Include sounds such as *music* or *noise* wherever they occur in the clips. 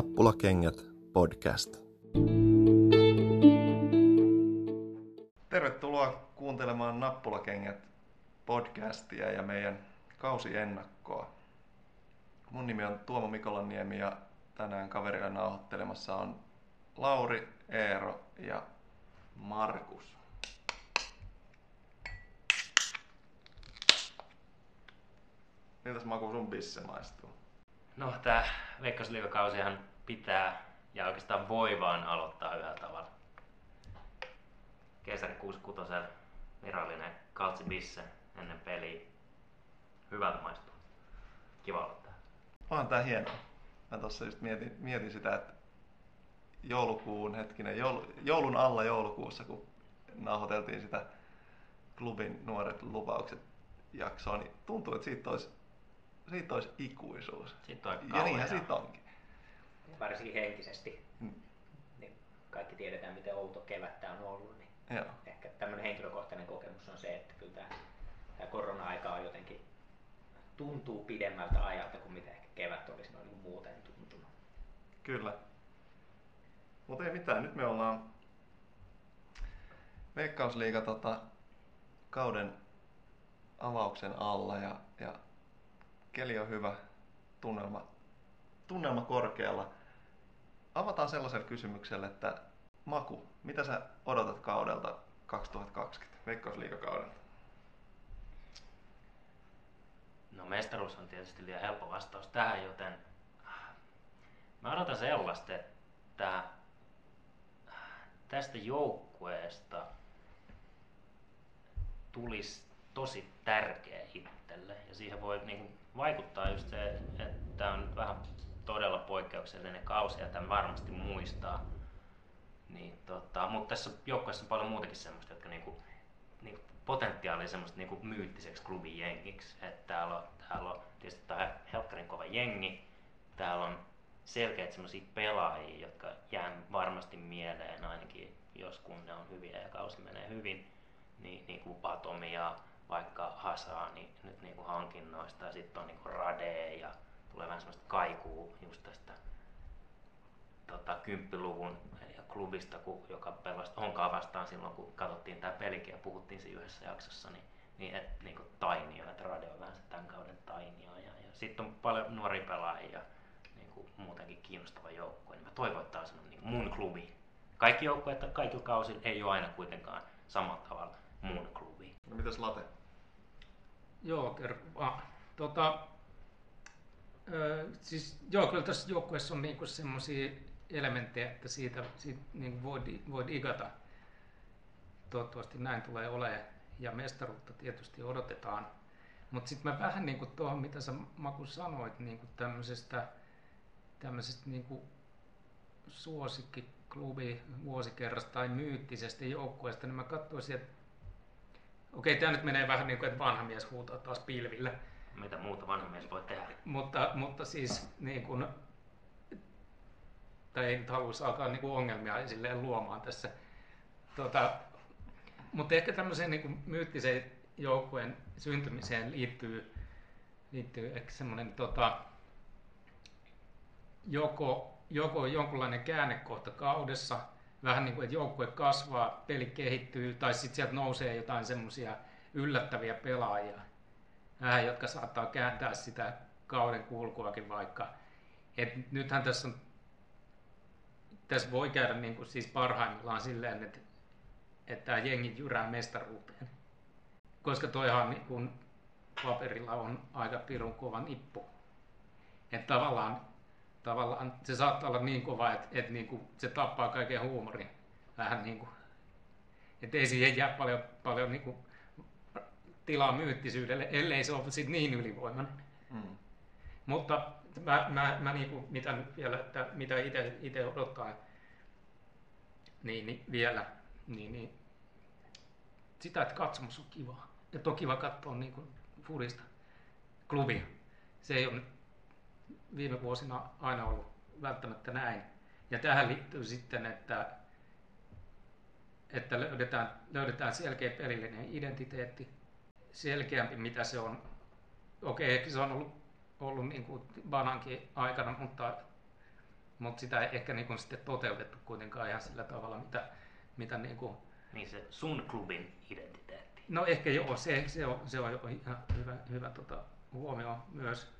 Nappulakengät podcast. Tervetuloa kuuntelemaan Nappulakengät podcastia ja meidän kausiennakkoa. Mun nimi on Tuomo Mikolaniemi ja tänään kaverilla nauhoittelemassa on Lauri, Eero ja Markus. Miltäs Maku sun bisse maistuu? No tää Veikkausliigakausihan pitää ja oikeastaan voi vaan aloittaa yhdellä tavalla. Kesäri 66 virallinen kaltsi bisse ennen peliä. Hyvältä maistuu. Kiva aloittaa. Onhan tää hienoa. Mä tossa just mietin, mietin sitä, että joulukuun hetkinen, joul, joulun alla joulukuussa, kun nauhoiteltiin sitä klubin nuoret lupaukset jaksoa, niin tuntuu, että siitä olisi, siitä olisi ikuisuus. Sitten on Ja niinhän siitä onkin. Varsinkin henkisesti. Mm. Niin kaikki tiedetään, miten outo kevät tämä on ollut. Niin Joo. ehkä tämmöinen henkilökohtainen kokemus on se, että kyllä tämä, tämä korona-aika on jotenkin tuntuu pidemmältä ajalta kuin mitä ehkä kevät olisi noin niin muuten tuntunut. Kyllä. Mutta ei mitään, nyt me ollaan Veikkausliiga tota, kauden avauksen alla ja, ja keli on hyvä, tunnelma, tunnelma korkealla. Avataan sellaisella kysymyksellä, että Maku, mitä sä odotat kaudelta 2020, Veikkausliigakaudelta? No mestaruus on tietysti liian helppo vastaus tähän, joten mä odotan sellaista, että tästä joukkueesta tulisi tosi tärkeä itselle. Ja siihen voi niinku vaikuttaa just se, että on vähän todella poikkeuksellinen kausi ja tämän varmasti muistaa. Niin, tota, mutta tässä joukkueessa on paljon muutakin semmoista, jotka niinku, niinku potentiaalia semmoista niinku myyttiseksi klubin jengiksi. Että täällä on, täällä on tietysti tää helkkarin kova jengi, täällä on selkeät semmoisia pelaajia, jotka jää varmasti mieleen ainakin, jos kun ne on hyviä ja kausi menee hyvin, niin, niin kuin Patomi ja vaikka Hasani nyt niin kuin hankinnoista ja sitten on niin kuin Rade ja tulee vähän semmoista kaikuu kymppiluvun ja klubista, kun, joka pelasi Honkaa vastaan silloin, kun katsottiin tämä pelikin ja puhuttiin siinä yhdessä jaksossa, niin, niin, et, niin kuin Tainio, että Rade on vähän se tämän kauden Tainio. Ja, ja sitten on paljon nuoria pelaajia ja niin kuin muutenkin kiinnostava joukkue. Niin mä toivon, että tämä on niin mun klubi. Kaikki joukkueet kaikilla kausilla ei ole aina kuitenkaan samalla tavalla mun klubi. No mitäs Late? Joo, tervetuloa. Tota, ö, siis, joo, kyllä tässä joukkueessa on niinku semmoisia elementtejä, että siitä, siitä niinku voi, voi digata. Toivottavasti näin tulee olemaan. Ja mestaruutta tietysti odotetaan. Mutta sitten mä vähän niinku tuohon, mitä sä Maku sanoit, niinku tämmöisestä, tämmöisestä niinku suosikkiklubi vuosikerrasta tai myyttisestä joukkueesta, niin mä katsoisin, että okei, tämä nyt menee vähän niin kuin, että vanha mies huutaa taas pilvillä. Mitä muuta vanha mies voi tehdä? Mutta, mutta siis niin kuin, tai ei nyt haluaisi alkaa niin kuin ongelmia silleen luomaan tässä. Tota, mutta ehkä tämmöiseen niin myyttiseen joukkueen syntymiseen liittyy, liittyy ehkä semmoinen tota, joko, joko jonkunlainen käännekohta kaudessa, vähän niin kuin, että joukkue kasvaa, peli kehittyy, tai sitten sieltä nousee jotain semmoisia yllättäviä pelaajia, vähän, jotka saattaa kääntää sitä kauden kulkuakin vaikka. Et nythän tässä on, tässä voi käydä niin kuin siis parhaimmillaan silleen, että, että tämä jengi jyrää mestaruuteen. Koska toihan niin kuin paperilla on aika pirun kova nippu. Että tavallaan, tavallaan se saattaa olla niin kova, että, että niin kuin se tappaa kaiken huumorin. Vähän niin kuin, että ei siihen jää paljon, paljon niin kuin tilaa myyttisyydelle, ellei se ole sit niin ylivoimainen. Mm. Mutta mä, mä, mä niinku, mitä nyt vielä, että mitä itse, odottaa, niin, niin vielä, niin, niin sitä, että katsomus on kiva. Ja on kiva katsoa niin kuin Furista klubia. Se ei ole viime vuosina aina ollut välttämättä näin. Ja tähän liittyy sitten, että, että löydetään, löydetään selkeä pelillinen identiteetti, selkeämpi mitä se on. Okei, ehkä se on ollut, ollut niin kuin Banankin aikana, mutta, mutta sitä ei ehkä niin kuin sitten toteutettu kuitenkaan ihan sillä tavalla, mitä, mitä niin kuin, Niin se sun klubin identiteetti. No ehkä joo, se, se, on, se on jo ihan hyvä, hyvä tota, huomio myös.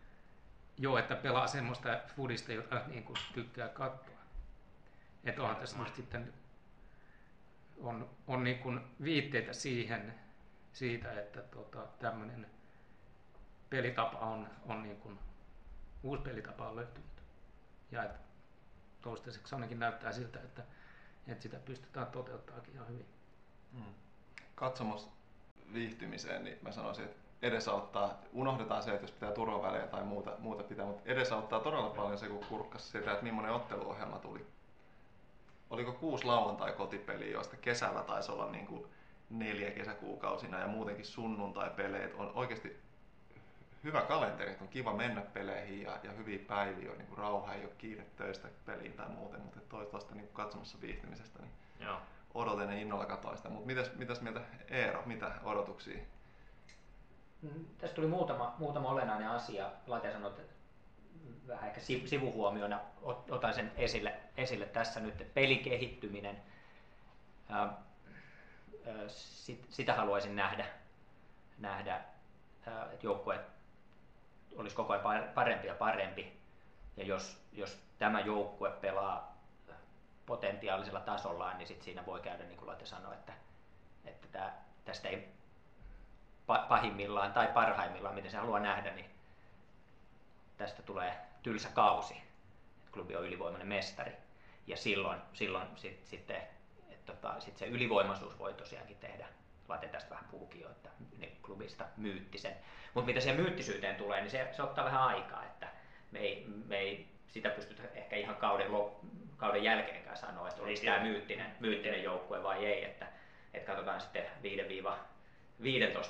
Joo, että pelaa semmoista foodista, jota niin kuin tykkää katsoa. Että onhan tässä nyt sitten on, on niin kuin viitteitä siihen, siitä, että tota, tämmöinen pelitapa on, on niin kuin, uusi pelitapa on löytynyt. Ja että toistaiseksi ainakin näyttää siltä, että, että sitä pystytään toteuttamaan ihan hyvin. Mm. Katsomus viihtymiseen, niin mä sanoisin, että edesauttaa, unohdetaan se, että jos pitää turvavälejä tai muuta, muuta pitää, mutta edesauttaa todella paljon se, kun kurkkas sitä, että millainen otteluohjelma tuli. Oliko kuusi lauantai kotipeliä, joista kesällä taisi olla niin kuin neljä kesäkuukausina ja muutenkin sunnuntai-peleet on oikeasti hyvä kalenteri, että on kiva mennä peleihin ja, ja hyviä päiviä, on niin kuin rauha, ei ole kiire töistä peliin tai muuten, mutta toivottavasti niin katsomassa viihtymisestä, niin Joo. odotan ja innolla katsoin sitä. Mutta mitäs, mitäs mieltä Eero, mitä odotuksia? Mm, Tässä tuli muutama, muutama olennainen asia. Laite sanoi, että vähän ehkä si- sivuhuomiona ot- otan sen esille, esille tässä nyt, että pelikehittyminen. Ää, ää, sit, sitä haluaisin nähdä, nähdä että joukkue olisi koko ajan par- parempi ja parempi. Ja jos, jos tämä joukkue pelaa potentiaalisella tasollaan, niin sit siinä voi käydä, niin kuin Laite sanoi, että, että tää, tästä ei pa- pahimmillaan tai parhaimmillaan, miten se haluaa nähdä, niin tästä tulee tylsä kausi. että Klubi on ylivoimainen mestari. Ja silloin, silloin sit, sitten et tota, sit se ylivoimaisuus voi tosiaankin tehdä. Late tästä vähän puhukin jo, että niin klubista myyttisen. Mutta mitä siihen myyttisyyteen tulee, niin se, se ottaa vähän aikaa, että me ei, me ei sitä pystytä ehkä ihan kauden, lop, kauden jälkeenkään sanoa, että olisi tämä myyttinen, myyttinen joukkue vai ei. Että, että katsotaan sitten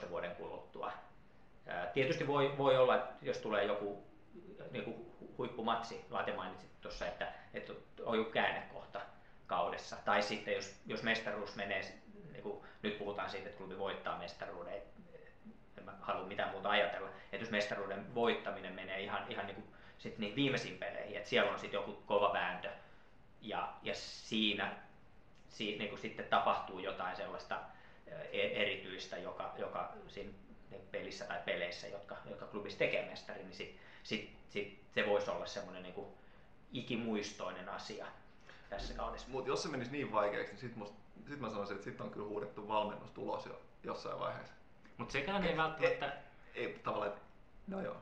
5-15 vuoden kuluttua. Tietysti voi, voi olla, että jos tulee joku niin kuin huippumatsi, Laite mainitsit tuossa, että, että on joku käännekohta kaudessa. Tai sitten jos, jos mestaruus menee, niin kuin nyt puhutaan siitä, että klubi voittaa mestaruuden, et- en mä halua mitään muuta ajatella, että jos mestaruuden voittaminen menee ihan, ihan niin kuin sit niihin viimeisiin peleihin, että siellä on sitten joku kova vääntö ja, ja siinä, siinä niin kuin sitten tapahtuu jotain sellaista e- erityistä, joka, joka siinä pelissä tai peleissä, jotka, jotka klubissa tekee mestari, niin sit, sit, sit se voisi olla semmoinen niin ikimuistoinen asia tässä kaudessa. Mutta jos se menisi niin vaikeaksi, niin sit, musta, sit mä sanoisin, että sit on kyllä huudettu valmennustulos jo jossain vaiheessa. Mutta sekään ei välttämättä, Ei tavallaan, että no joo.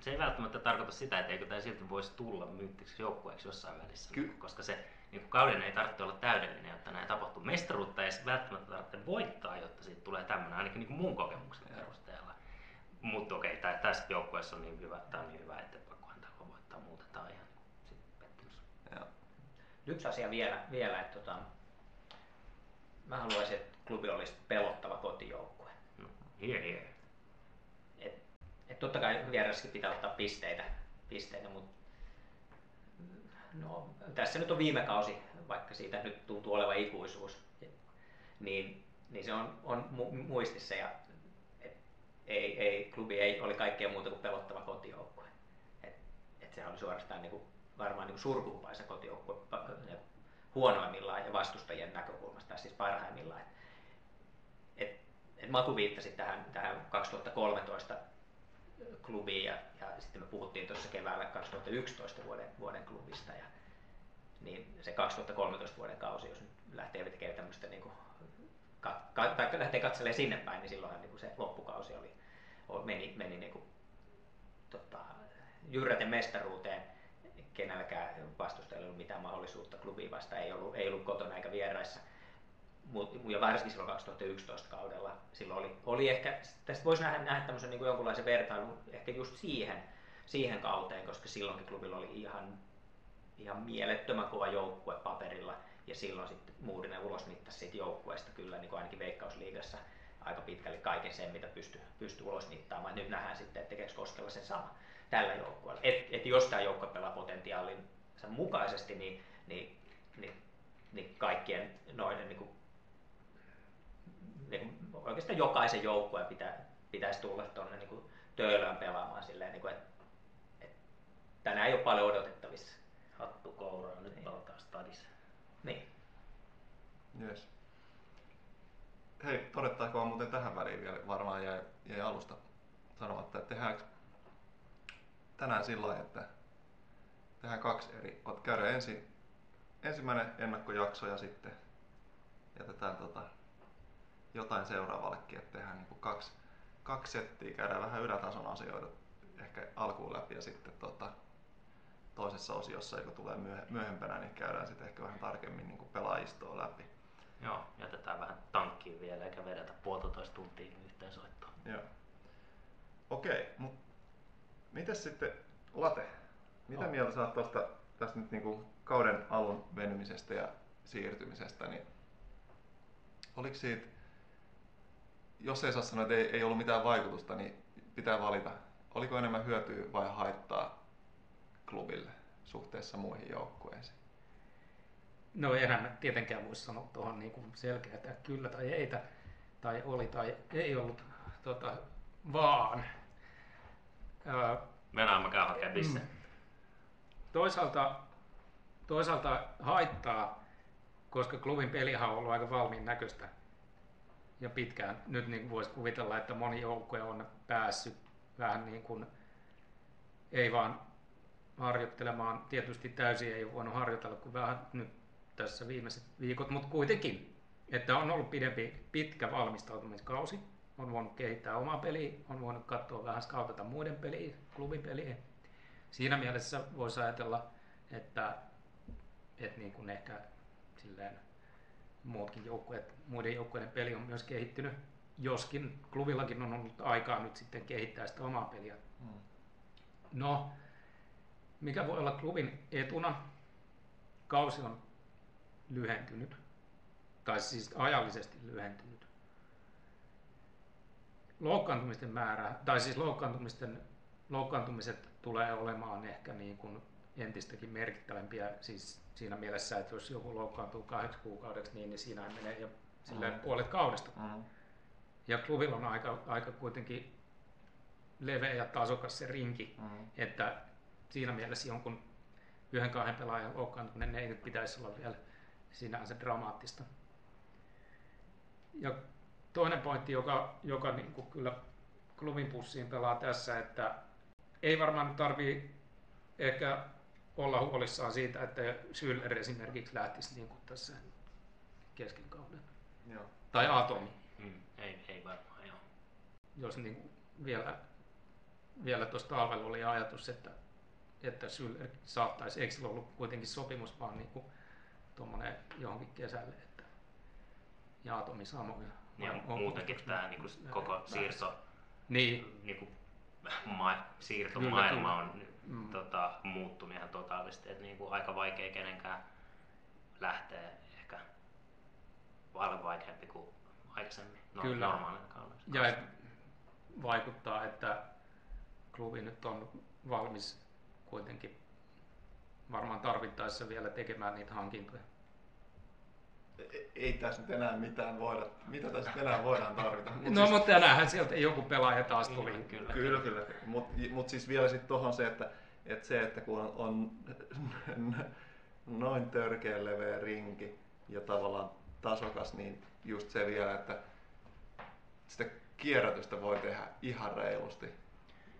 se ei välttämättä tarkoita sitä, että eikö tämä silti voisi tulla myyttiksi joukkueeksi jossain välissä. Ky- koska se niin kauden ei tarvitse olla täydellinen, jotta näin tapahtuu. Mestaruutta ei välttämättä tarvitse voittaa, jotta siitä tulee tämmöinen, ainakin niin mun kokemuksen Joo. perusteella. Mutta okei, okay, tässä joukkueessa on niin hyvä, tämä on niin hyvä, että pakko antaa voittaa muuten. Tämä on ihan. Ja, Yksi asia vielä, vielä että tota, mä haluaisin, että klubi olisi pelottava kotijoukkue. No, here, here. Et, et totta kai vieraskin pitää ottaa pisteitä, pisteitä mutta no, tässä nyt on viime kausi, vaikka siitä nyt tuntuu olevan ikuisuus, niin, niin se on, on mu- muistissa ja et, ei, ei, klubi ei oli kaikkea muuta kuin pelottava kotijoukkue. Et, et sehän oli suorastaan niinku, varmaan niinku surkuhupaisa kotijoukkue huonoimmillaan ja vastustajien näkökulmasta, siis parhaimmillaan. Et, et, et Matu viittasi tähän, tähän 2013 klubiin ja, ja sitten me puhuttiin tuossa keväällä 2011 vuoden, vuoden klubista ja niin se 2013 vuoden kausi, jos nyt lähtee tekemään tämmöistä niin kuin, ka, tai lähtee katselemaan sinne päin, niin silloinhan niin kuin se loppukausi oli, meni, meni niin kuin, tota, jyrräten mestaruuteen, kenelläkään vastustajalla ollut mitään mahdollisuutta klubiin vastaan, ei ollut, ei ollut kotona eikä vieraissa. Ja varsinkin silloin 2011 kaudella, silloin oli, oli ehkä, tästä voisi nähdä, nähdä tämmöisen niin kuin jonkunlaisen vertailun ehkä just siihen, siihen kauteen, koska silloinkin klubilla oli ihan, ihan mielettömän kova joukkue paperilla, ja silloin sitten Muurinen ulosmittasi siitä joukkueesta kyllä niin kuin ainakin Veikkausliigassa aika pitkälle kaiken sen, mitä pystyi pysty ulosmittaamaan. Nyt nähdään sitten, että tekeekö Koskella sen sama tällä joukkueella. Et, et jos tämä joukkue pelaa potentiaalinsa mukaisesti, niin, niin, niin, niin kaikkien noiden niin kuin, niin kuin, oikeastaan jokaisen joukkueen pitä, pitäisi tulla tuonne niin töölöön pelaamaan silleen, niin kuin, että, että tänään ei ole paljon odotettavissa. Hattu kouraa, nyt Niin. pelataan stadissa. Niin. Yes. Hei, todettakoon muuten tähän väliin vielä, varmaan jäi, jäi alusta sanomatta, että tehdään tänään sillä että tehdään kaksi eri. Ot käydä ensin ensimmäinen ennakkojakso ja sitten jätetään tota, jotain seuraavallekin, että tehdään niin kaksi, kaksi settiä, käydään vähän ylätason asioita ehkä alkuun läpi ja sitten tota, toisessa osiossa, joka tulee myöhe- myöhempänä, niin käydään sitten ehkä vähän tarkemmin niin pelaajistoa läpi. Joo, jätetään vähän tankkiin vielä eikä vedetä puolitoista tuntia yhteen soittoon. Joo. Okei, mutta mitäs sitten Late? Mitä No. mieltä saat tuosta tästä nyt niinku kauden alun venymisestä ja siirtymisestä, niin oliko siitä, jos ei saa sanoa, että ei, ei ollut mitään vaikutusta, niin pitää valita, oliko enemmän hyötyä vai haittaa klubille suhteessa muihin joukkueisiin? No eihän mä tietenkään voi sanoa tuohon niin kuin selkeää, että kyllä tai ei, tai oli tai ei ollut, tota, vaan ää, Venäjä mä käyn hakemaan. Mm. toisaalta, toisaalta haittaa, koska klubin pelihan on ollut aika valmiin näköistä ja pitkään. Nyt niin voisi kuvitella, että moni joukkue on päässyt vähän niin kuin, ei vaan harjoittelemaan. Tietysti täysin ei ole voinut harjoitella kuin vähän nyt tässä viimeiset viikot, mutta kuitenkin, että on ollut pidempi, pitkä valmistautumiskausi. On voinut kehittää omaa peliä, on voinut katsoa vähän skautata muiden peliä, klubin peliä. Siinä mielessä voisi ajatella, että, että niin kuin ehkä silleen muutkin joukkueet, muiden joukkueiden peli on myös kehittynyt, joskin klubillakin on ollut aikaa nyt sitten kehittää sitä omaa peliä. Hmm. No, mikä voi olla klubin etuna? Kausi on lyhentynyt, tai siis ajallisesti lyhentynyt. Loukkaantumisten määrä, tai siis loukkaantumisten, loukkaantumiset tulee olemaan ehkä niin kuin entistäkin merkittävämpiä, siis siinä mielessä, että jos joku loukkaantuu kahdeksi kuukaudeksi, niin, niin siinä menee jo silleen Mm. puolet kaudesta. Mm. Ja klubilla on aika, aika kuitenkin leveä ja tasokas se rinki, Mm. että siinä mielessä jonkun yhden kahden pelaajan loukkaantuminen ei nyt pitäisi olla vielä sinänsä dramaattista. Ja toinen pointti, joka, joka niin kuin kyllä klubin pussiin pelaa tässä, että ei varmaan nyt tarvii ehkä olla huolissaan siitä, että Schüller esimerkiksi lähtisi niin kuin tässä kesken kauden. Joo. Tai Atomi, Mm, ei, ei varmaan, joo. jos niin kuin vielä, vielä tuossa talvella oli ajatus, että, että Schüller saattaisi, eikö sillä ollut kuitenkin sopimus vaan niin kuin tuommoinen johonkin kesälle, että ja Atomi samoin. Ja On- on- muutenkin tämä niinku koko Vähän. siirto, Niin, niinku, ma- siirtomaailma on Mm. tota, muuttunut ihan totaalisesti. Et niinku aika vaikea kenenkään lähteä ehkä paljon vaikeampi kuin aikaisemmin no, Kyllä. normaalina kaudella. ja et vaikuttaa, että klubi nyt on valmis kuitenkin varmaan tarvittaessa vielä tekemään niitä hankintoja. Ei- tässä nyt enää mitään voida, mitä tässä nyt enää voidaan tarvita. Mut no siis- mutta tänäänhän sieltä joku pelaaja taas tuli. Kyllä, kyllä. Kyllä, kyllä. Mutta mut siis vielä sitten tuohon se, että, että se, että kun on, on noin törkeä leveä rinki ja tavallaan tasokas, niin just se vielä, että sitä kierrätystä voi tehdä ihan reilusti.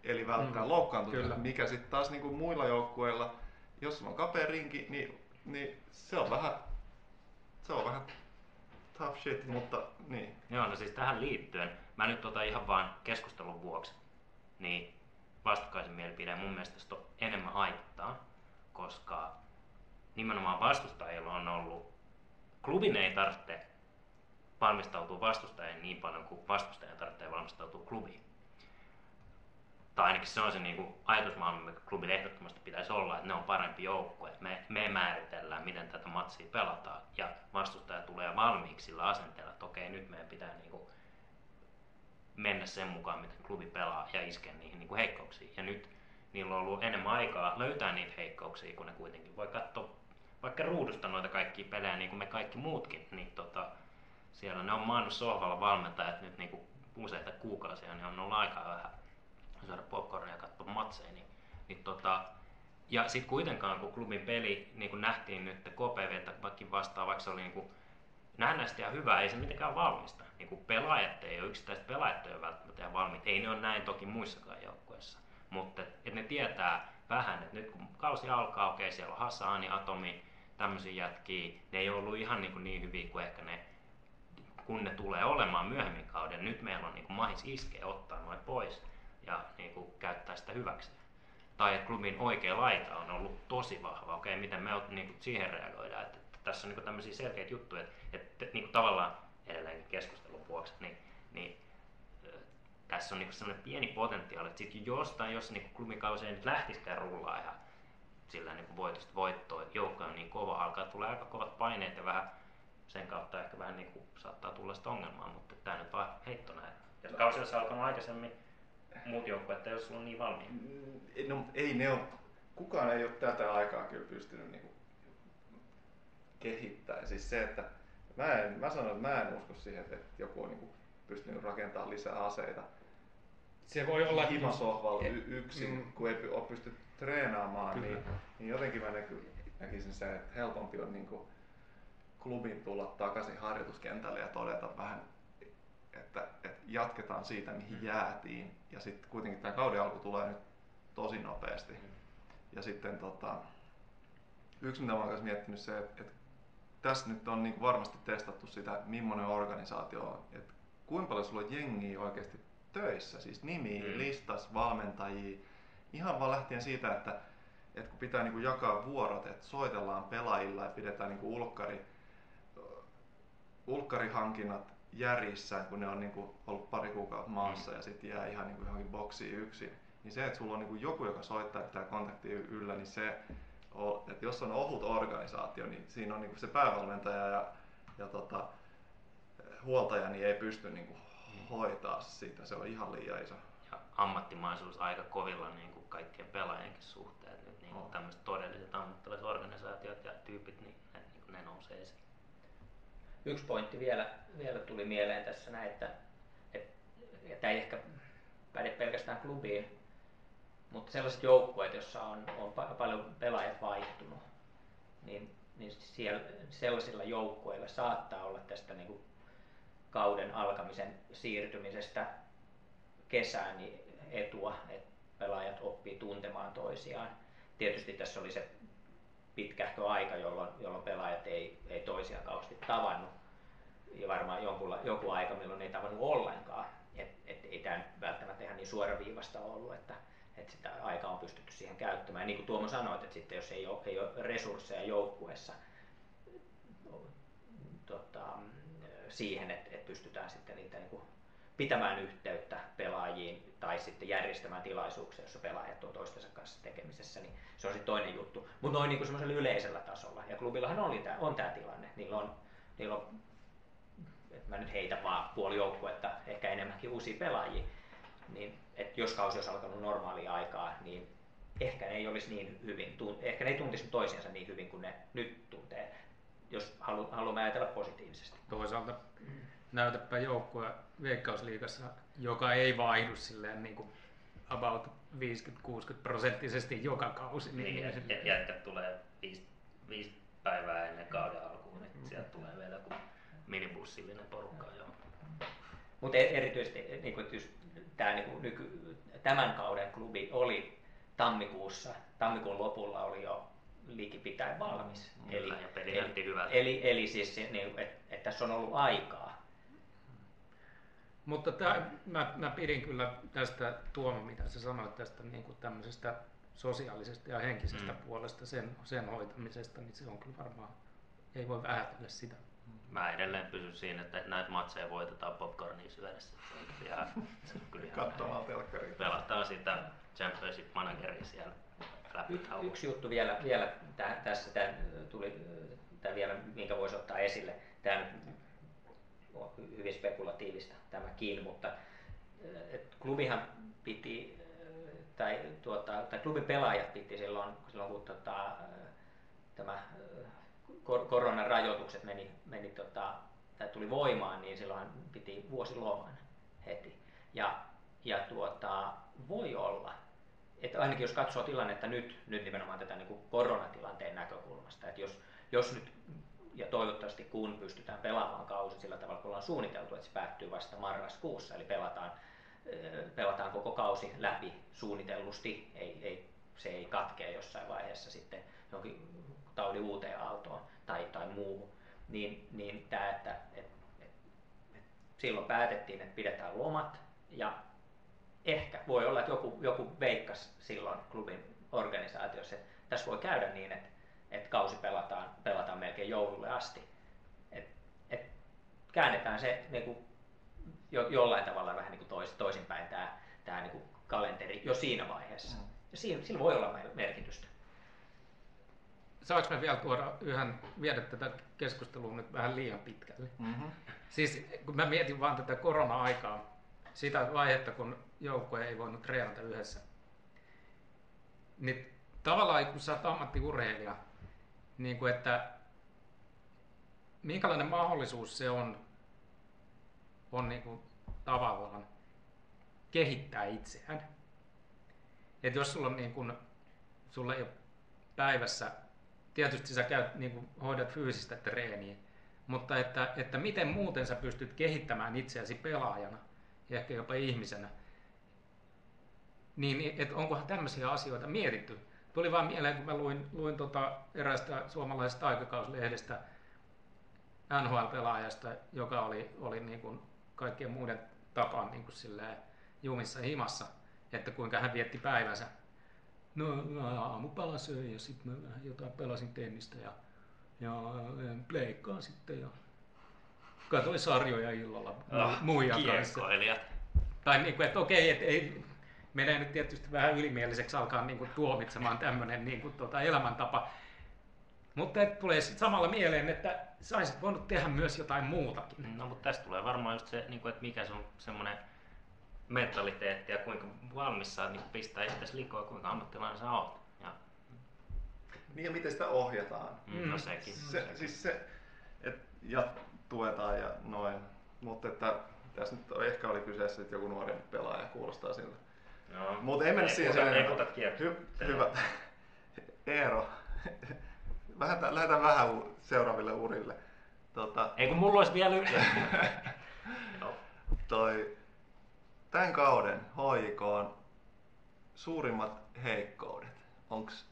Eli välttää Mm, loukkaantumista, mikä sitten taas niinku muilla joukkueilla, jos on kapea rinki, niin, niin se on vähän, se on vähän tough shit, mutta niin. Joo, no siis tähän liittyen, mä nyt tota ihan vaan keskustelun vuoksi, niin vastakkaisen mielipide mun mielestä tästä on enemmän haittaa, koska nimenomaan vastustajilla on ollut, klubin ei tarvitse valmistautua vastustajien niin paljon kuin vastustajan tarvitsee valmistautua klubiin. Tai ainakin se on se niin kuin ajatusmaailma, mikä klubilla ehdottomasti pitäisi olla, että ne on parempi joukkue. Me, me määritellään, miten tätä matsia pelataan. Ja vastustaja tulee valmiiksi sillä asenteella, että okei, nyt meidän pitää niin kuin mennä sen mukaan, miten klubi pelaa ja iskeä niihin niin kuin heikkouksiin. Ja nyt niillä on ollut enemmän aikaa löytää niitä heikkouksia, kun ne kuitenkin voi katsoa vaikka ruudusta noita kaikkia pelejä, niin kuin me kaikki muutkin, niin tota, siellä ne on maannut sohvalla valmentajat nyt niin kuin useita kuukausia, niin on ollut aikaa vähän syödä popcornia ja katsoa matseja, niin, niin tota, Ja sitten kuitenkaan, kun klubin peli, niin kuin nähtiin nyt KPV vastaan, vaikka se oli niin kuin näennäisesti ja hyvä, ei se mitenkään valmista. Niin kuin pelaajat ei ole, yksittäiset pelaajat ei ole välttämättä ihan valmiit. Ei ne ole näin toki muissakaan joukkueissa. Mutta et, et ne tietää vähän, että nyt kun kausi alkaa, okei, okay, siellä on Hassani, Atomi, tämmöisiä jätkiä, ne ei ollut ihan niin, kuin niin hyviä kuin ehkä ne, kun ne tulee olemaan myöhemmin kauden. Nyt meillä on niin kuin mahis iskeä ottaa noin pois ja niin kuin käyttää sitä hyväksi. Tai että klubin oikea laita on ollut tosi vahva. Okei, miten me niin kuin siihen reagoidaan. Että, että tässä on niin kuin tämmöisiä selkeitä juttuja, että, että niin kuin tavallaan edelleenkin keskustelun vuoksi, niin, niin tässä on niin sellainen pieni potentiaali, että sitten jostain, jos niin klubikausi ei nyt lähtisikään rullaa ja sillä niin voitosta voittoa, että joukko on niin kova, alkaa tulla aika kovat paineet ja vähän sen kautta ehkä vähän niin kuin saattaa tulla sitä ongelmaa, mutta tämä nyt vaan heitto näin. Ja kausi olisi alkanut aikaisemmin, muut joukkueet ei olisi ollut niin valmiita. Mm, no, ei ne ole, kukaan ei ole tätä aikaa kyllä pystynyt niin kuin kehittämään. Siis se, että mä, en, mä sanon, että mä en usko siihen, että joku on niin kuin pystynyt rakentamaan lisää aseita se voi olla himasohvalla y- yksin, mm. kun ei ole pysty treenaamaan, niin, niin jotenkin mä näky, näkisin se, että helpompi on niin kuin klubin tulla takaisin harjoituskentälle ja todeta vähän, että, että jatketaan siitä, mihin mm. jäätiin. Ja sitten kuitenkin tämä kauden alku tulee nyt tosi nopeasti. Mm. Ja sitten tota, yksi mitä mä olen miettinyt se, että, että tässä nyt on niin varmasti testattu sitä, millainen organisaatio on. Että kuinka paljon sulla on jengiä oikeasti töissä, siis nimi, mm. listas, valmentajia, ihan vaan lähtien siitä, että, että kun pitää niin kuin jakaa vuorot, että soitellaan pelaajilla ja pidetään niin kuin ulkkari, ulkkarihankinnat järjissään, kun ne on niin kuin ollut pari kuukautta maassa mm. ja sitten jää ihan niin kuin johonkin boksiin yksin. Niin se, että sulla on niin kuin joku, joka soittaa pitää kontakti yllä, niin se, että jos on ohut organisaatio, niin siinä on niin kuin se päävalmentaja ja, ja tota, huoltaja niin ei pysty niin kuin hoitaa sitä, se on ihan liian iso. Ja ammattimaisuus aika kovilla niin kuin kaikkien pelaajienkin suhteen. Nyt niin kuin oh. tämmöiset todelliset ammattilaiset organisaatiot ja tyypit, niin ne, niin kuin ne nousee esiin. Yksi pointti vielä, vielä tuli mieleen tässä näin, että, että, että ei ehkä päde pelkästään klubiin, mutta sellaiset joukkueet, joissa on, on paljon pelaajat vaihtunut, niin, niin siellä, sellaisilla joukkueilla saattaa olla tästä niin kuin kauden alkamisen siirtymisestä kesään niin etua, että pelaajat oppii tuntemaan toisiaan. Tietysti tässä oli se pitkähkö aika, jolloin, jolloin pelaajat ei, ei toisiaan kauheasti tavannut. Ja varmaan jonkun, joku aika, milloin ei tavannut ollenkaan. Et, et ei tämä välttämättä ihan niin suoraviivasta ollut, että, että sitä aikaa on pystytty siihen käyttämään. Ja niin kuin Tuomo sanoi, että sitten jos ei ole, ei ole resursseja joukkueessa, tota, siihen, että, että pystytään sitten niitä niin kuin pitämään yhteyttä pelaajiin tai sitten järjestämään tilaisuuksia, jossa pelaajat on toistensa kanssa tekemisessä, niin se on sitten toinen juttu. Mutta noin niin semmoisella yleisellä tasolla. Ja klubillahan oli tää, on tämä tilanne. Niillä on, niillä on että mä nyt heitä vaan puoli joukkuetta, ehkä enemmänkin uusia pelaajia, niin että jos kausi olisi alkanut normaalia aikaa, niin ehkä ne ei olisi niin hyvin, ehkä ne ei tuntisi toisiansa niin hyvin kuin ne nyt tuntee jos halu, haluamme ajatella positiivisesti. Toisaalta näytäpä joukkue Veikkausliigassa, joka ei vaihdu silleen niin kuin about 50-60 prosenttisesti joka kausi. Niin, niin ja, jätkät tulee viisi, viisi päivää ennen kauden alkuun, niin mm. sieltä tulee vielä kuin minibussillinen porukka. Mutta e- erityisesti niin kuin, just, tämä, niin kuin, nyky, tämän kauden klubi oli tammikuussa, tammikuun lopulla oli jo likipitäen valmis. Mm, eli, ja peli eli, eli, eli siis niin, että et tässä on ollut aikaa. Mutta tämä, mä, mä pidin kyllä tästä Tuomo, mitä sä sanoit tästä niin kuin tämmöisestä sosiaalisesta ja henkisestä mm. puolesta, sen, sen hoitamisesta, niin se on kyllä varmaan, ei voi vähätellä sitä. Mä edelleen pysyn siinä, että näitä matseja voitetaan popcornia syödessä. Se on ihan, se on kyllä Katsomaan telkkariin. Pelataan sitä Championship Manageria siellä Y- yksi juttu vielä, vielä tä, tässä tämä tuli tämä vielä, minkä voisi ottaa esille. Tämä hyvin spekulatiivista tämäkin, mutta et klubihan piti, tai, tuota, tai klubin pelaajat piti silloin, silloin kun tota, tämä koronan rajoitukset meni, meni tota, tai tuli voimaan, niin silloin piti vuosiloman heti. Ja, ja tuota, voi olla, et että ainakin jos katsoo tilannetta nyt, nyt nimenomaan tätä niin kuin koronatilanteen näkökulmasta, että jos, jos nyt ja toivottavasti kun pystytään pelaamaan kausi sillä tavalla, kun ollaan suunniteltu, että se päättyy vasta marraskuussa, eli pelataan, pelataan koko kausi läpi suunnitellusti, ei, ei, se ei katkea jossain vaiheessa sitten jonkin taudi uuteen aaltoon tai, tai muuhun, niin, niin tämä, että et, et, et silloin päätettiin, että pidetään lomat ja ehkä voi olla, että joku, joku veikkas silloin klubin organisaatiossa, että tässä voi käydä niin, että, että kausi pelataan, pelataan melkein joululle asti. Et, et käännetään se niin kuin, jo, jollain tavalla vähän niin kuin tois, toisinpäin tämä, tämä niin kuin kalenteri jo siinä vaiheessa. Mm. Ja siinä, sillä voi olla merkitystä. Saanko me vielä tuoda yhden, viedä tätä keskustelua nyt vähän liian pitkälle? Mm-hmm. Siis kun mä mietin vaan tätä korona-aikaa, sitä vaihetta, kun joukkue ei voinut treenata yhdessä. Niin tavallaan kun sä oot ammattiurheilija, niin kuin että minkälainen mahdollisuus se on, on niin kuin tavallaan kehittää itseään. Et jos sulla on niin kuin, sulla ei ole päivässä, tietysti sä käyt, niin kuin, hoidat fyysistä treeniä, mutta että, että miten muuten sä pystyt kehittämään itseäsi pelaajana ja ehkä jopa ihmisenä, niin että onkohan tämmöisiä asioita mietitty. Tuli vaan mieleen, kun mä luin, luin tota erästä suomalaisesta aikakauslehdestä NHL-pelaajasta, joka oli, oli niin kuin kaikkien muiden tapaan niin kuin jumissa himassa, että kuinka hän vietti päivänsä. No, no aamupala söin ja sitten mä jotain pelasin tennistä ja, ja pleikkaan sitten ja katsoin sarjoja illalla oh, muijan kanssa. Tai niin kuin, että okei, että ei, menee nyt tietysti vähän ylimieliseksi alkaa niin kuin tuomitsemaan tämmöinen niin kuin, tuota, elämäntapa. Mutta et tulee sitten samalla mieleen, että saisit voinut tehdä myös jotain muutakin. No mutta tästä tulee varmaan just se, niin kuin, että mikä se on semmoinen mentaliteetti ja kuinka valmis sä niin pistää itse likoa, kuinka ammattilainen sä oot. Ja... Niin ja miten sitä ohjataan. Mm, no sekin. Se, sekin. Siis se, et, ja tuetaan ja noin. Mutta että tässä nyt ehkä oli kyseessä että joku nuori pelaaja, kuulostaa siltä. No, Mutta ei mennä siihen sen enempää. Hy, hyvä. Eero, vähän, lähdetään vähän seuraaville urille. Tota, ei kun mulla olisi vielä yksi. *laughs* Toi, tämän kauden HIK on suurimmat heikkoudet. Onks,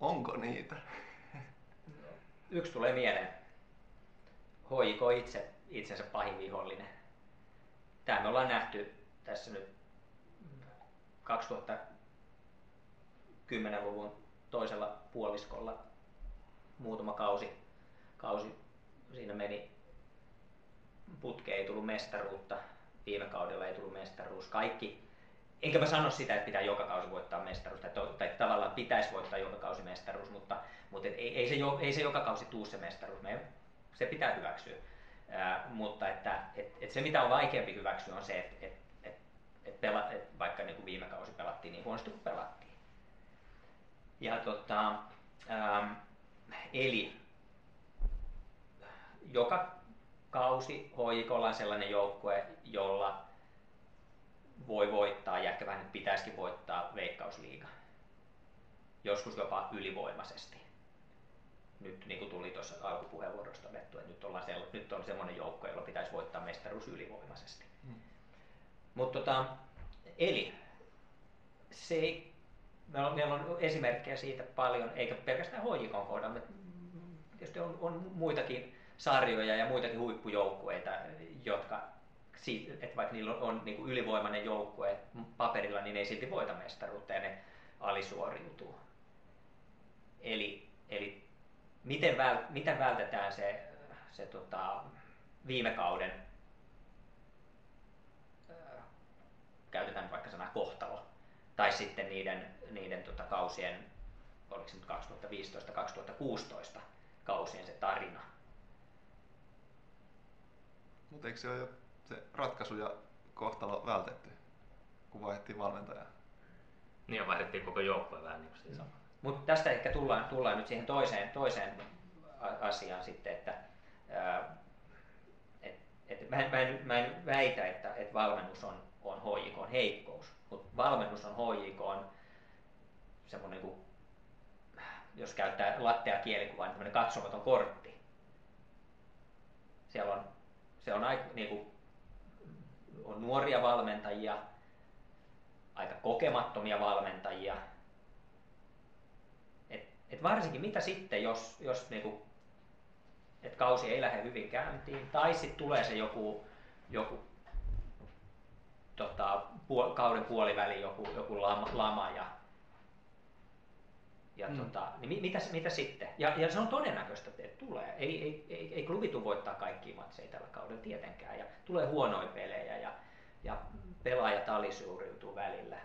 onko niitä? *laughs* Yksi tulee mieleen. HIK itse, itsensä pahin vihollinen. Tämä me ollaan nähty tässä nyt 2010-luvun toisella puoliskolla muutama kausi, kausi siinä meni putkeen, ei tullut mestaruutta, viime kaudella ei tullut mestaruus. Kaikki, enkä mä sano sitä, että pitää joka kausi voittaa mestaruus, tai, to, tai tavallaan pitäisi voittaa joka kausi mestaruus, mutta, mutta et, ei, ei, se jo, ei se joka kausi tuu se mestaruus, Me, se pitää hyväksyä. Ää, mutta että, et, et se mitä on vaikeampi hyväksyä on se, että et, pela, et vaikka niin kuin viime kausi pelattiin niin huonosti kuin pelattiin. Ja tota, ää, eli joka kausi HJKlla on sellainen joukkue, jolla voi voittaa ja ehkä vähän pitäisikin voittaa Veikkausliiga. Joskus jopa ylivoimaisesti. Nyt niin kuin tuli tuossa alkupuheenvuorossa todettu, että nyt, ollaan sell- nyt on semmoinen joukko, jolla pitäisi voittaa mestaruus ylivoimaisesti. Hmm. Mutta tota, eli se ei, meillä, on, meillä on esimerkkejä siitä paljon, eikä pelkästään HJK kohdalla, tietysti on, on muitakin sarjoja ja muitakin huippujoukkueita, jotka että vaikka niillä on niin kuin ylivoimainen joukkue paperilla, niin ei silti voita mestaruutta ja ne alisuoriutuu. Eli, eli miten, väl, miten vältetään se, se tota, viime kauden, käytetään vaikka sanaa kohtalo, tai sitten niiden, niiden tota, kausien, oliko se nyt 2015-2016 kausien se tarina, mutta eikö se ole jo se ratkaisu ja kohtalo vältetty, kun vaihdettiin valmentajaa? Niin ja vaihdettiin koko joukkue vähän niin kuin sama. Mutta tästä ehkä tullaan, tullaan nyt siihen toiseen, toiseen asiaan sitten, että ää, et, et mä, en, mä, en, mä en väitä, että et valmennus on, on HJK on heikkous, mutta valmennus on HJK on semmoinen kuin, jos käyttää lattea kielikuvaa, niin tämmöinen katsomaton kortti. Siellä on, se on, niin kuin, on nuoria valmentajia, aika kokemattomia valmentajia. Et, et varsinkin mitä sitten, jos, jos niinku, et kausi ei lähde hyvin käyntiin, tai sitten tulee se joku, joku tota, puol, kauden puoliväli joku, joku lama, lama ja, ja mm. tota, niin mitä, mitä sitten? Ja, ja se on todennäköistä, että tulee. Ei, ei, ei, ei klubi tule voittaa kaikkia matseja tällä kaudella tietenkään. Ja tulee huonoja pelejä ja, ja pelaajat alisuuriutuu välillä.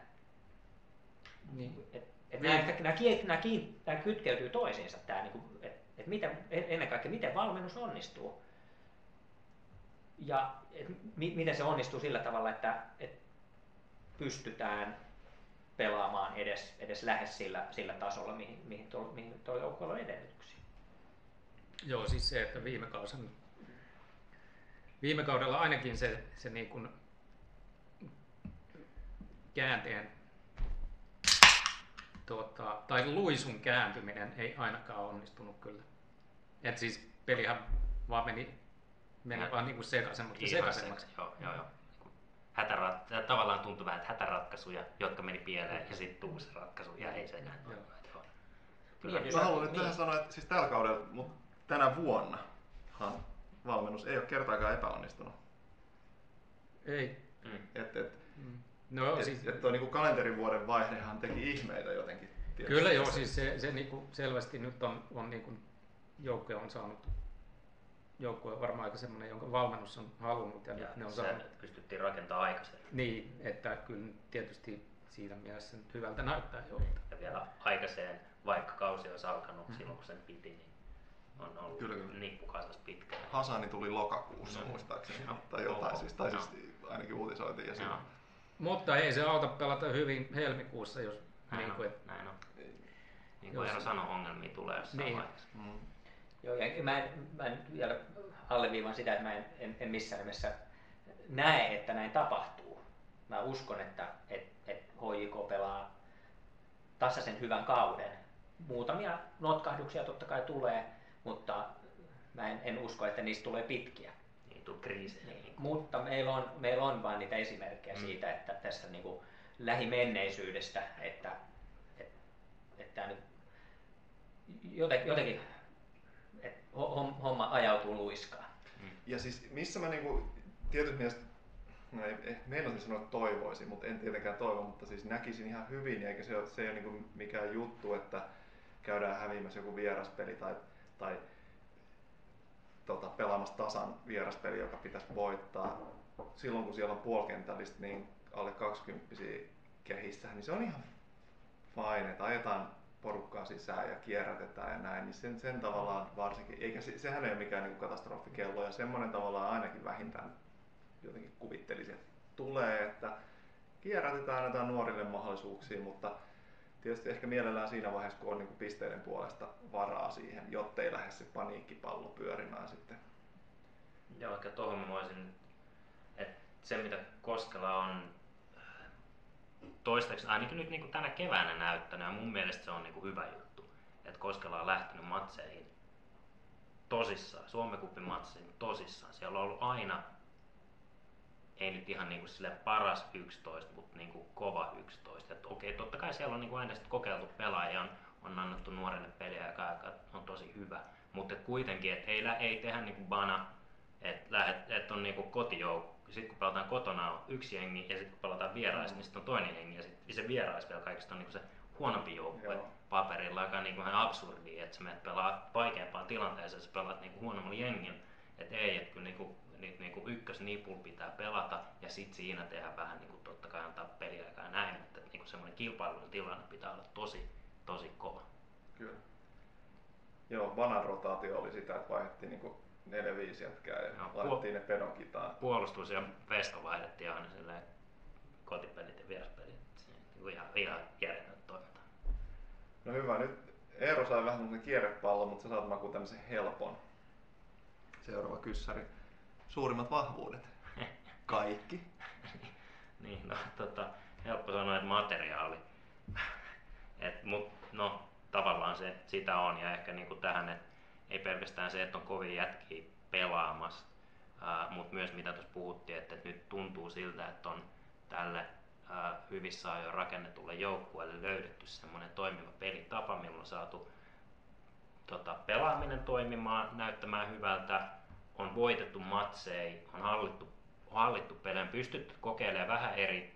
Niin. Et, et niin. Nämä, nämä, nämä, nämä kytkeytyy toisiinsa, tämä, niin että et miten, ennen kaikkea miten valmennus onnistuu. Ja et, mi, miten se onnistuu sillä tavalla, että et pystytään pelaamaan edes, edes lähes sillä, sillä tasolla, mihin, mihin tuolla mihin joukkueella on edellytyksiä. Joo, siis se, että viime kaudella, viime kaudella ainakin se, se niin kuin käänteen tuota, tai luisun kääntyminen ei ainakaan onnistunut kyllä. Et siis pelihän vaan meni, meni no. vaan niin kuin sekaisemmaksi sekaisemmaksi. Joo, joo, joo. Hätärat, tavallaan tuntui vähän, että hätäratkaisuja, jotka meni pieleen ja sitten uusi ratkaisu ja ei sekään. Joo. Kyllä. Mä haluan nyt tähän sanoa, että siis tällä kaudella, mutta tänä vuonna valmennus ei ole kertaakaan epäonnistunut. Ei. Mm. Et, et, mm. No, et, siis... et tuo niinku kalenterivuoden vaihdehan teki ihmeitä jotenkin. Kyllä joo, siis se, se niinku selvästi nyt on, on niinku, joukkue on saanut joukkue on varmaan aika semmoinen, jonka valmennus on halunnut. Ja, ja ne on saanut... pystyttiin rakentamaan aikaisemmin. Niin, että kyllä tietysti siinä mielessä nyt hyvältä näyttää jo. Ja vielä aikaiseen, vaikka kausi olisi alkanut mm-hmm. silloin kun sen piti, niin on ollut kyllä, kyllä. nippukasas pitkään. Hasani tuli lokakuussa mm. muistaakseni, no, tai jotain, oh, siis, tai no. siis ainakin uutisoitiin. Ja no. Mutta ei se auta pelata hyvin helmikuussa, jos... Näin niin kuin, on, näin on. Niin kuin Eero sanoi, ongelmia tulee jossain niin. vaiheessa. Mm. Joo, ja mä en, mä en vielä alleviivan sitä, että mä en, en, en missään nimessä näe, että näin tapahtuu. Mä uskon, että et, et HJK pelaa tasaisen hyvän kauden. Muutamia notkahduksia totta kai tulee, mutta mä en, en usko, että niistä tulee pitkiä. Niin, tuu kriisejä. Niin, mutta meillä on, meillä on vain niitä esimerkkejä mm. siitä, että tässä niin kuin lähimenneisyydestä, että, että, että nyt jotenkin, jotenkin homma ajautuu luiskaan. Mm. Ja siis missä mä niinku, tietysti mielestä, no ei, eh, meinasin sanoa että toivoisin, mutta en tietenkään toivo, mutta siis näkisin ihan hyvin, eikä se ole, se ei ole niinku mikään juttu, että käydään häviämässä joku vieraspeli tai, tai tota, pelaamassa tasan vieraspeli, joka pitäisi voittaa. Silloin kun siellä on puolikentällistä niin alle 20 kehissä, niin se on ihan fine, että ajetaan porukkaa sisään ja kierrätetään ja näin, niin sen, sen tavallaan varsinkin, eikä se, sehän ei ole mikään niin katastrofikello ja semmoinen tavallaan ainakin vähintään jotenkin kuvittelisi, että tulee, että kierrätetään annetaan nuorille mahdollisuuksia, mutta tietysti ehkä mielellään siinä vaiheessa, kun on niin kuin pisteiden puolesta varaa siihen, jotta ei lähde se paniikkipallo pyörimään sitten. Joo, ehkä tuohon mä voisin, että se mitä Koskela on toistaiseksi ainakin nyt niin kuin tänä keväänä näyttänyt ja mun mielestä se on niin kuin hyvä juttu, että Koskela on lähtenyt matseihin tosissaan, Suomen kupin matseihin tosissaan. Siellä on ollut aina, ei nyt ihan niin kuin sille paras 11, mutta niin kuin kova 11. Että okei, totta kai siellä on niin kuin aina kokeiltu pelaajia, on, on annettu nuorille peliä, joka, joka on tosi hyvä. Mutta kuitenkin, että ei, ei tehdä niin kuin bana, että et on niin kuin kotijoukko sitten kun pelataan kotona on yksi jengi ja sitten kun pelataan vierais, niin sitten on toinen jengi ja sitten se vierais vielä kaikista on niinku se huonompi joukkue Joo. paperilla, joka on niinku ihan absurdi, että sä menet pelaa vaikeampaan tilanteeseen, sä pelaat niinku huonommalla jengin. Että ei, että kyllä niinku, niinku, niinku ykkösnipul pitää pelata ja sitten siinä tehdä vähän niinku totta kai antaa peliaikaa ja näin, mutta niinku semmoinen kilpailun tilanne pitää olla tosi, tosi kova. Kyllä. Joo, banan rotaatio oli sitä, että vaihdettiin niinku neljä viisi jätkää ja no, laitettiin ne pedon kitaan. Puolustus ja vesto vaihdettiin aina silleen kotipelit ja vieraspelit. Niin ihan, ihan järjetöntä toimintaa. No hyvä, nyt Eero sai vähän tämmöisen kierrepallon, mutta sä saat makuun tämmöisen helpon. Seuraava kyssäri. Suurimmat vahvuudet? *laughs* Kaikki. *laughs* niin, no tota, helppo sanoa, että materiaali. *laughs* Et, mut, no, tavallaan se sitä on ja ehkä niinku tähän, että ei pelkästään se, että on kovin jätkiä pelaamassa, mutta myös mitä tuossa puhuttiin, että, nyt tuntuu siltä, että on tälle hyvissä ajoin rakennetulle joukkueelle löydetty semmoinen toimiva pelitapa, millä on saatu tota, pelaaminen toimimaan, näyttämään hyvältä, on voitettu matseja, on hallittu, hallittu pelejä, pystytty kokeilemaan vähän eri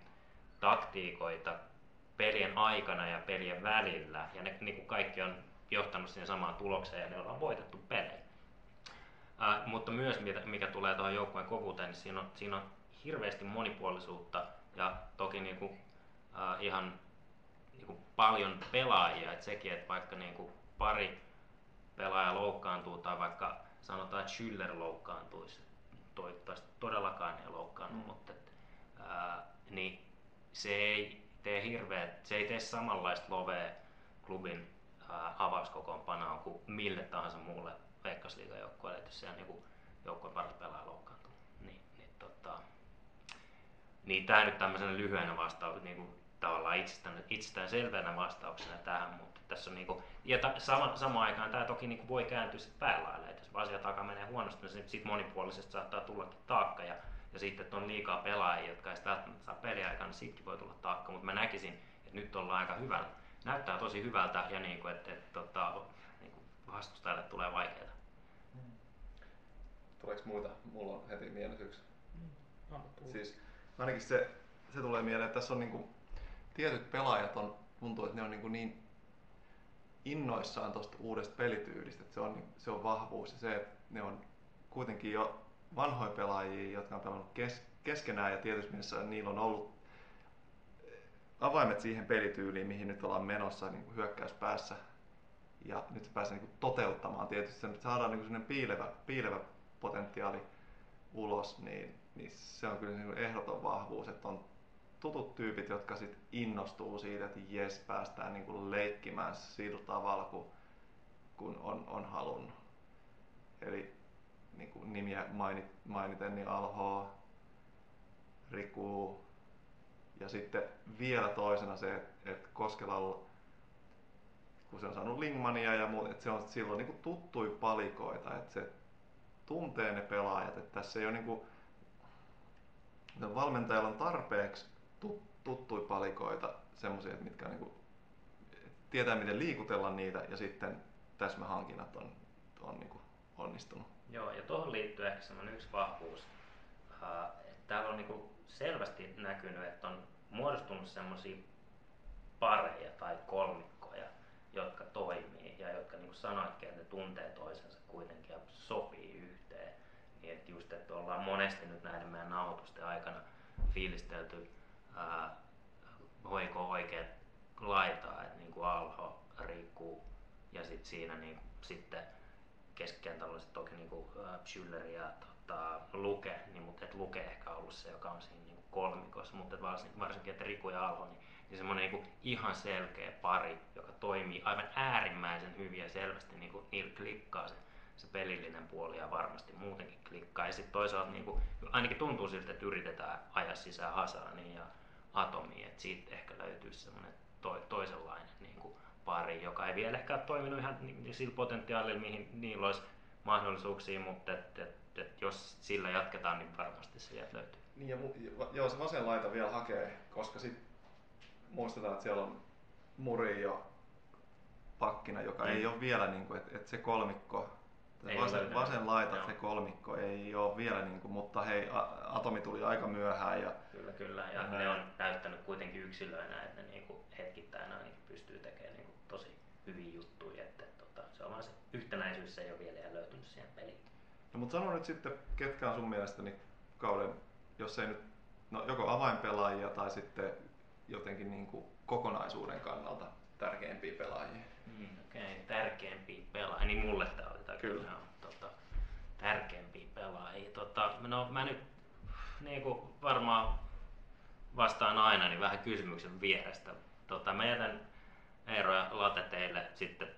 taktiikoita pelien aikana ja pelien välillä, ja ne niin kuin kaikki on johtanut siihen samaan tulokseen, ja ne ollaan voitettu pelejä. Ää, mutta myös mikä, mikä tulee tuohon joukkueen kovuuteen, niin siinä on, siinä on hirveästi monipuolisuutta ja toki niin kuin, äh, ihan niin kuin paljon pelaajia, että sekin, että vaikka niin kuin pari pelaaja loukkaantuu tai vaikka sanotaan, että Schüller loukkaantuisi, toivottavasti todellakaan ei loukkaannut, mm. mutta et, ää, niin se ei tee hirveä, se ei tee samanlaista lovea klubin ää, avauskokoonpanoa kuin mille tahansa muulle Veikkausliigajoukkueelle, jos siellä niin joukkueen paras pelaaja loukkaantuu. Niin, niin, tota, niin tämä nyt tämmöisenä lyhyenä vastaus, niin kuin tavallaan itsestään, itsestään selvänä vastauksena tähän, mutta tässä on niinku, ja ta, sama, samaan aikaan tämä toki niinku voi kääntyä sitten päälaille, että jos asia takaa menee huonosti, niin sitten monipuolisesti saattaa tullakin taakka ja, ja sitten, että on liikaa pelaajia, jotka ei välttämättä saa peliaikaa, niin sittenkin voi tulla taakka, mutta mä näkisin, että nyt ollaan aika hyvällä. Näyttää tosi hyvältä ja niinku, että, että, että niinku vastustajalle tulee vaikeaa. Tuleeko muita? Mulla on heti mielessä yksi. Mm. Siis ainakin se, se tulee mieleen, että tässä on niinku, tietyt pelaajat on, tuntuu, että ne on niinku niin innoissaan tuosta uudesta pelityylistä, että se on, se on vahvuus ja se, että ne on kuitenkin jo vanhoja pelaajia, jotka on pelannut kes, keskenään ja tietysti mielessä niillä on ollut avaimet siihen pelityyliin, mihin nyt ollaan menossa niin kuin hyökkäyspäässä. Ja nyt se pääsee niin kuin toteuttamaan. Tietysti se, että saadaan niin kuin piilevä, piilevä potentiaali ulos, niin, niin se on kyllä niin ehdoton vahvuus, että on tutut tyypit, jotka sit innostuu siitä, että jes, päästään niin kuin leikkimään sillä tavalla, kun, kun on, on halunnut. Eli niin kuin nimiä mainit, mainiten, niin Alho, Riku ja sitten vielä toisena se, että, Koskelalla kun se on saanut Lingmania ja muuta, että se on silloin niin tuttui palikoita, että se tuntee ne pelaajat, että tässä ei ole niin kuin, valmentajalla on tarpeeksi tuttui palikoita, semmoisia, mitkä niin kuin, tietää miten liikutella niitä ja sitten täsmähankinnat on, on niin kuin onnistunut. Joo, ja tuohon liittyy ehkä semmoinen yksi vahvuus. Täällä on niin kuin selvästi näkynyt, että on muodostunut semmoisia pareja tai kolmikkoja, jotka toimii ja jotka niin kuin sanoitkin, että ne tuntee toisensa kuitenkin ja sopii yhteen. Niin että just, että ollaan monesti nyt näiden meidän nauhoitusten aikana fiilistelty hoiko oikeat laitaa, että niin kuin Alho, Riku ja sit siinä niin, sitten keskikentällä toki niin kuin, Schüller ja tota, Luke, niin, mutta et Luke ehkä ollut se, joka on siinä niin kolmikossa, mutta varsinkin, varsinkin että Riku ja Alho, niin, niin semmoinen niin ihan selkeä pari, joka toimii aivan äärimmäisen hyvin ja selvästi niin kuin, niillä klikkaa se, se pelillinen puoli ja varmasti muutenkin klikkaa. Ja sitten toisaalta niin kuin, ainakin tuntuu siltä, että yritetään ajaa sisään Hasanin ja atomiin, että siitä ehkä löytyisi semmoinen to, toisenlainen niin kuin pari, joka ei vielä ehkä ole toiminut ihan niin, sillä potentiaalilla, mihin niillä olisi mahdollisuuksia, mutta et, et, et, jos sillä jatketaan, niin varmasti se sieltä löytyy. Niin ja, joo, se vasen laita vielä hakee, koska sitten muistetaan, että siellä on Murillo pakkina, joka mm. ei ole vielä, niin kuin, että, että se kolmikko ei vasen, vasen laita, Joo. se kolmikko ei ole vielä, niin kuin, mutta hei, Atomi tuli aika myöhään. Ja, kyllä, kyllä. Ja, ja ne on näyttänyt kuitenkin yksilöinä, että ne niin kuin hetkittäin ainakin pystyy tekemään niin kuin tosi hyviä juttuja. Että, tota, se on vaan se yhtenäisyys, se ei ole vielä löytynyt siihen peliin. No, mutta sano nyt sitten, ketkä on sun mielestäni kauden, jos ei nyt, no joko avainpelaajia tai sitten jotenkin niin kuin kokonaisuuden kannalta tärkeimpiä pelaajia? Mm, Okei, okay, tärkeimpiä pelaajia, niin mulle tämä oli tämä kyllä. Joo, tota, tärkeimpiä pelaajia. Tota, no mä nyt niin kuin varmaan vastaan aina niin vähän kysymyksen vierestä. Tota, mä jätän Eero ja Late teille sitten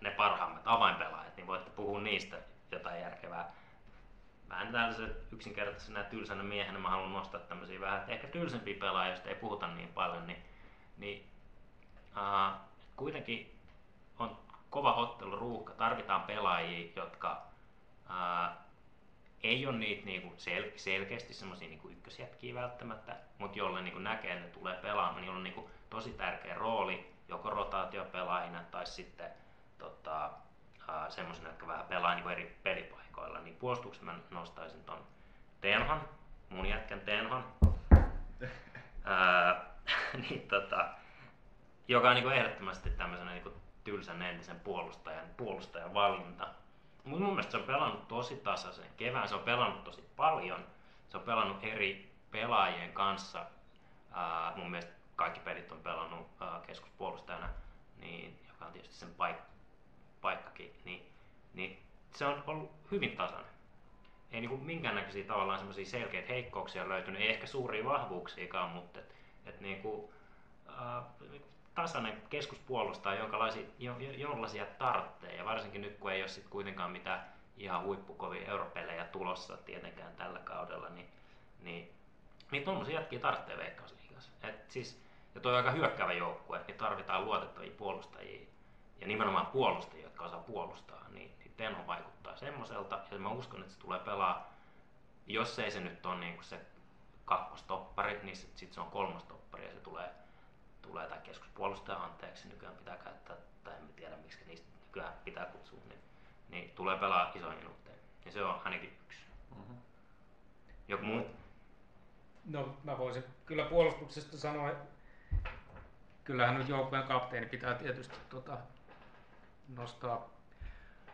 ne parhaimmat avainpelaajat, niin voitte puhua niistä jotain järkevää. Vähän tällaisen yksinkertaisena tylsänä miehenä mä haluan nostaa tämmöisiä vähän ehkä tylsempiä pelaajia, joista ei puhuta niin paljon, niin, niin uh, kuitenkin on kova ottelu ruuhka, tarvitaan pelaajia, jotka ää, ei ole niitä niinku sel- selkeästi semmoisia niinku ykkösjätkiä välttämättä, mutta jolle niinku näkee, että ne tulee pelaamaan, niin on niinku tosi tärkeä rooli joko rotaatiopelaajina tai sitten tota, semmoisena, jotka vähän pelaa niinku eri pelipaikoilla. Niin puolustuksessa mä nostaisin ton Tenhan, mun jätkän Tenhan, *laughs* *laughs* niin, tota, joka on niinku ehdottomasti tämmöisenä niinku tylsän entisen puolustajan, puolustajan valinta. Mutta mun mielestä se on pelannut tosi tasaisen kevään, se on pelannut tosi paljon, se on pelannut eri pelaajien kanssa. Ää, mun mielestä kaikki pelit on pelannut ää, keskuspuolustajana, niin, joka on tietysti sen paik- paikkakin, niin, niin se on ollut hyvin tasainen. Ei niinku minkäännäköisiä tavallaan semmoisia selkeitä heikkouksia löytynyt, ei ehkä suuria vahvuuksiakaan, mutta et, et niinku, ää, tasainen keskuspuolustaja, jonkalaisia, jo, jollaisia tarvitsee. Ja varsinkin nyt, kun ei ole sit kuitenkaan mitään ihan huippukovia europelejä tulossa tietenkään tällä kaudella, niin, niin, niin tuommoisia jätkiä tarvitsee Veikkausliigassa. Et siis, ja tuo on aika hyökkäävä joukkue, niin tarvitaan luotettavia puolustajia ja nimenomaan puolustajia, jotka osaa puolustaa, niin, niin Tenho vaikuttaa semmoiselta, ja mä uskon, että se tulee pelaa, jos ei se nyt ole niin se kakkostoppari, niin sitten se on kolmostoppari ja se tulee tulee tai keskuspuolustaja anteeksi, nykyään pitää käyttää, tai en tiedä miksi niistä nykyään pitää kutsua, niin, niin tulee pelaa isoin minuutteja. Ja se on ainakin yksi. Mm-hmm. Joku muu? No mä voisin kyllä puolustuksesta sanoa, kyllähän nyt joukkueen kapteeni pitää tietysti tota, nostaa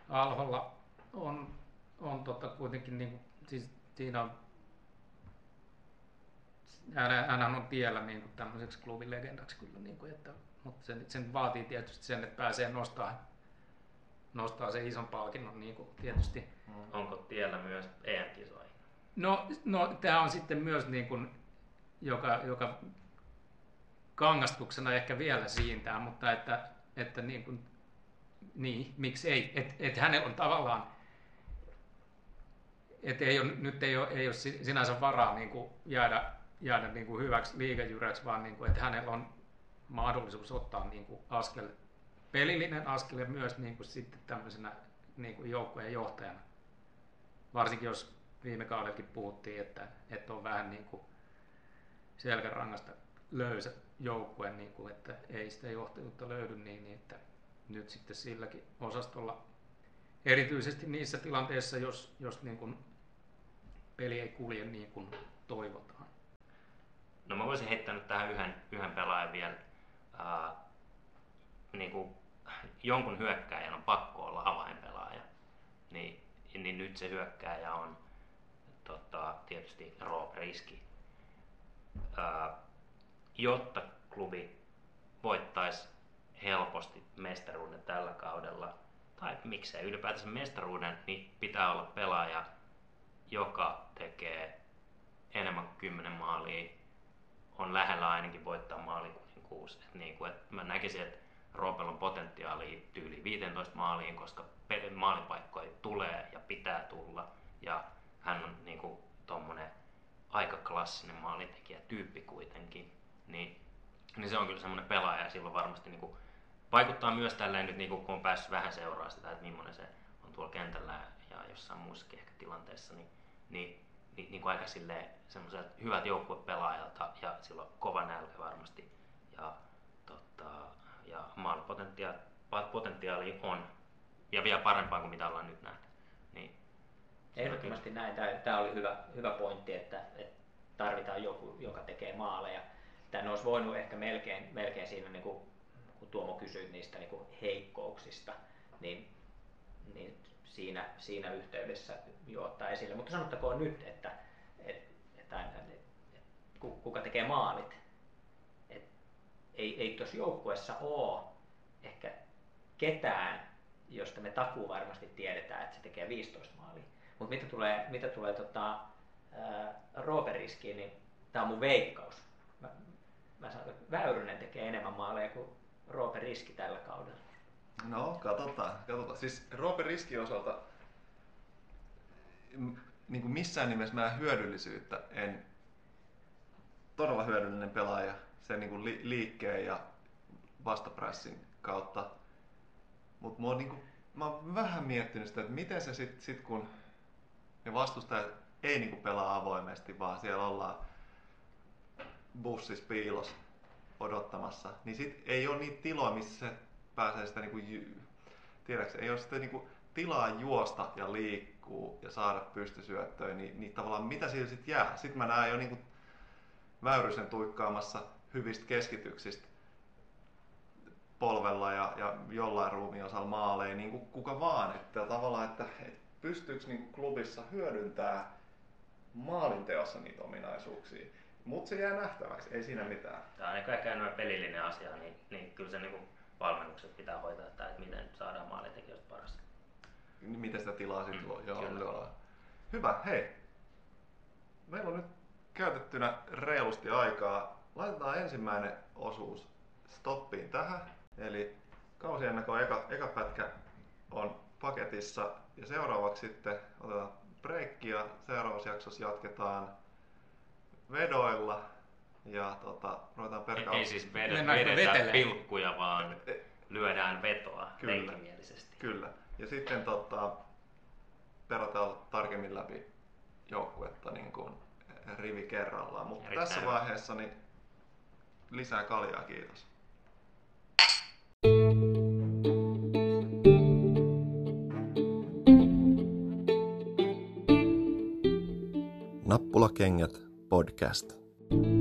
alholla. On, on tota kuitenkin, niin kuin, siis siinä on hän on tiellä niin kuin tämmöiseksi klubin legendaksi kyllä, niin kuin, että, mutta sen, sen vaatii tietysti sen, että pääsee nostaa, nostaa sen ison palkinnon niin kuin tietysti. Onko tiellä myös EM-kisoihin? No, no tämä on sitten myös niin kuin, joka, joka kangastuksena ehkä vielä siintää, mutta että, että niin, kuin, niin miksi ei, että et hänellä on tavallaan, että ei ole, nyt ei ole, ei ole sinänsä varaa niin kuin jäädä jäädä niin kuin hyväksi liikajyräksi, vaan niin kuin, että hänellä on mahdollisuus ottaa niin kuin askel, pelillinen askel ja myös niin kuin sitten tämmöisenä niin kuin joukkojen johtajana. Varsinkin jos viime kaudellakin puhuttiin, että, että on vähän niin kuin selkärangasta löysä joukkue, niin kuin, että ei sitä johtajuutta löydy, niin, niin että nyt sitten silläkin osastolla, erityisesti niissä tilanteissa, jos, jos niin kuin peli ei kulje niin kuin toivotaan. No mä voisin heittää nyt tähän yhden, yhden pelaajan vielä. Uh, niin kuin jonkun hyökkääjän on pakko olla avainpelaaja. Niin, niin nyt se hyökkääjä on tota, tietysti Rob Riski. Uh, jotta klubi voittaisi helposti mestaruuden tällä kaudella, tai miksei ylipäätänsä mestaruuden, niin pitää olla pelaaja, joka tekee enemmän kuin 10 maalia on lähellä ainakin voittaa maalikuninkuus. Et niin kuin, et mä näkisin, että Roopel on potentiaali tyyli 15 maaliin, koska maalipaikkoja tulee ja pitää tulla. Ja hän on niin kuin, aika klassinen maalintekijä tyyppi kuitenkin. Niin, niin se on kyllä semmoinen pelaaja ja silloin varmasti niin kuin, vaikuttaa myös tälleen nyt, niin kun on päässyt vähän seuraa sitä, että millainen se on tuolla kentällä ja jossain muussakin ehkä tilanteessa, niin, niin niin, niin kuin aika semmoiselta hyvät joukkuepelaajalta ja sillä on kova nälkä varmasti. Ja, tota, ja maalipotentiaali on ja vielä parempaa kuin mitä ollaan nyt nähty. Niin, Ehdottomasti näin. Tämä, tämä oli hyvä, hyvä pointti, että, että tarvitaan joku, joka tekee maaleja. Tämä olisi voinut ehkä melkein, melkein siinä, niin kuin, kun Tuomo kysyi niistä niin kuin heikkouksista, niin, niin siinä, siinä yhteydessä jo ottaa esille. Mutta sanottakoon nyt, että, että, että, että kuka tekee maalit. Et ei, ei tuossa joukkuessa ole ehkä ketään, josta me takuu varmasti tiedetään, että se tekee 15 maalia. Mutta mitä tulee, mitä tulee tota, Rooperiskiin, niin tämä on mun veikkaus. Mä, mä sanon, että Väyrynen tekee enemmän maaleja kuin Roope Riski tällä kaudella. No, katsotaan. katsotaan. Siis Roope Riski osalta niin kuin missään nimessä mä hyödyllisyyttä en todella hyödyllinen pelaaja sen niin kuin li- liikkeen ja vastapressin kautta. Mutta mä, niinku, mä oon vähän miettinyt sitä, että miten se sitten sit kun ne vastustajat ei niinku pelaa avoimesti, vaan siellä ollaan bussissa piilos odottamassa, niin sit ei ole niitä tiloja, missä se pääsee sitä niinku, tiedätkö, ei ole sitä niinku tilaa juosta ja liikkuu ja saada pystysyöttöön, niin, niin tavallaan mitä siellä sitten jää? Sitten mä näen jo niinku Väyrysen tuikkaamassa hyvistä keskityksistä polvella ja, ja jollain ruumiosalla maaleja, niin kuin kuka vaan. Että tavallaan, että, että pystyykö niin klubissa hyödyntää maalinteossa niitä ominaisuuksia. Mutta se jää nähtäväksi, ei siinä mitään. Tämä on niin ehkä enemmän pelillinen asia, niin, niin kyllä se niin kuin valmennukset pitää hoitaa, että, että miten saadaan maalintekijöistä paras. Miten sitä tilaa sitten Mm, Joo, kyllä. joo. Hyvä, hei. Meillä on nyt käytettynä reilusti aikaa. Laitetaan ensimmäinen osuus stoppiin tähän. Eli kausiennakon eka, eka pätkä on paketissa ja seuraavaksi sitten otetaan breikki ja seuraavassa jaksossa jatketaan vedoilla ja tota, ruvetaan Ei, perkaa... ei siis Mennäänkö vedetä pilkkuja, vaan E- lyödään vetoa Kyllä. Kyllä. Ja sitten tota, perataan tarkemmin läpi joukkuetta niin kuin rivi kerrallaan. Mutta Erittäin tässä hyvä. vaiheessa niin lisää kaljaa, kiitos. Nappulakengät podcast.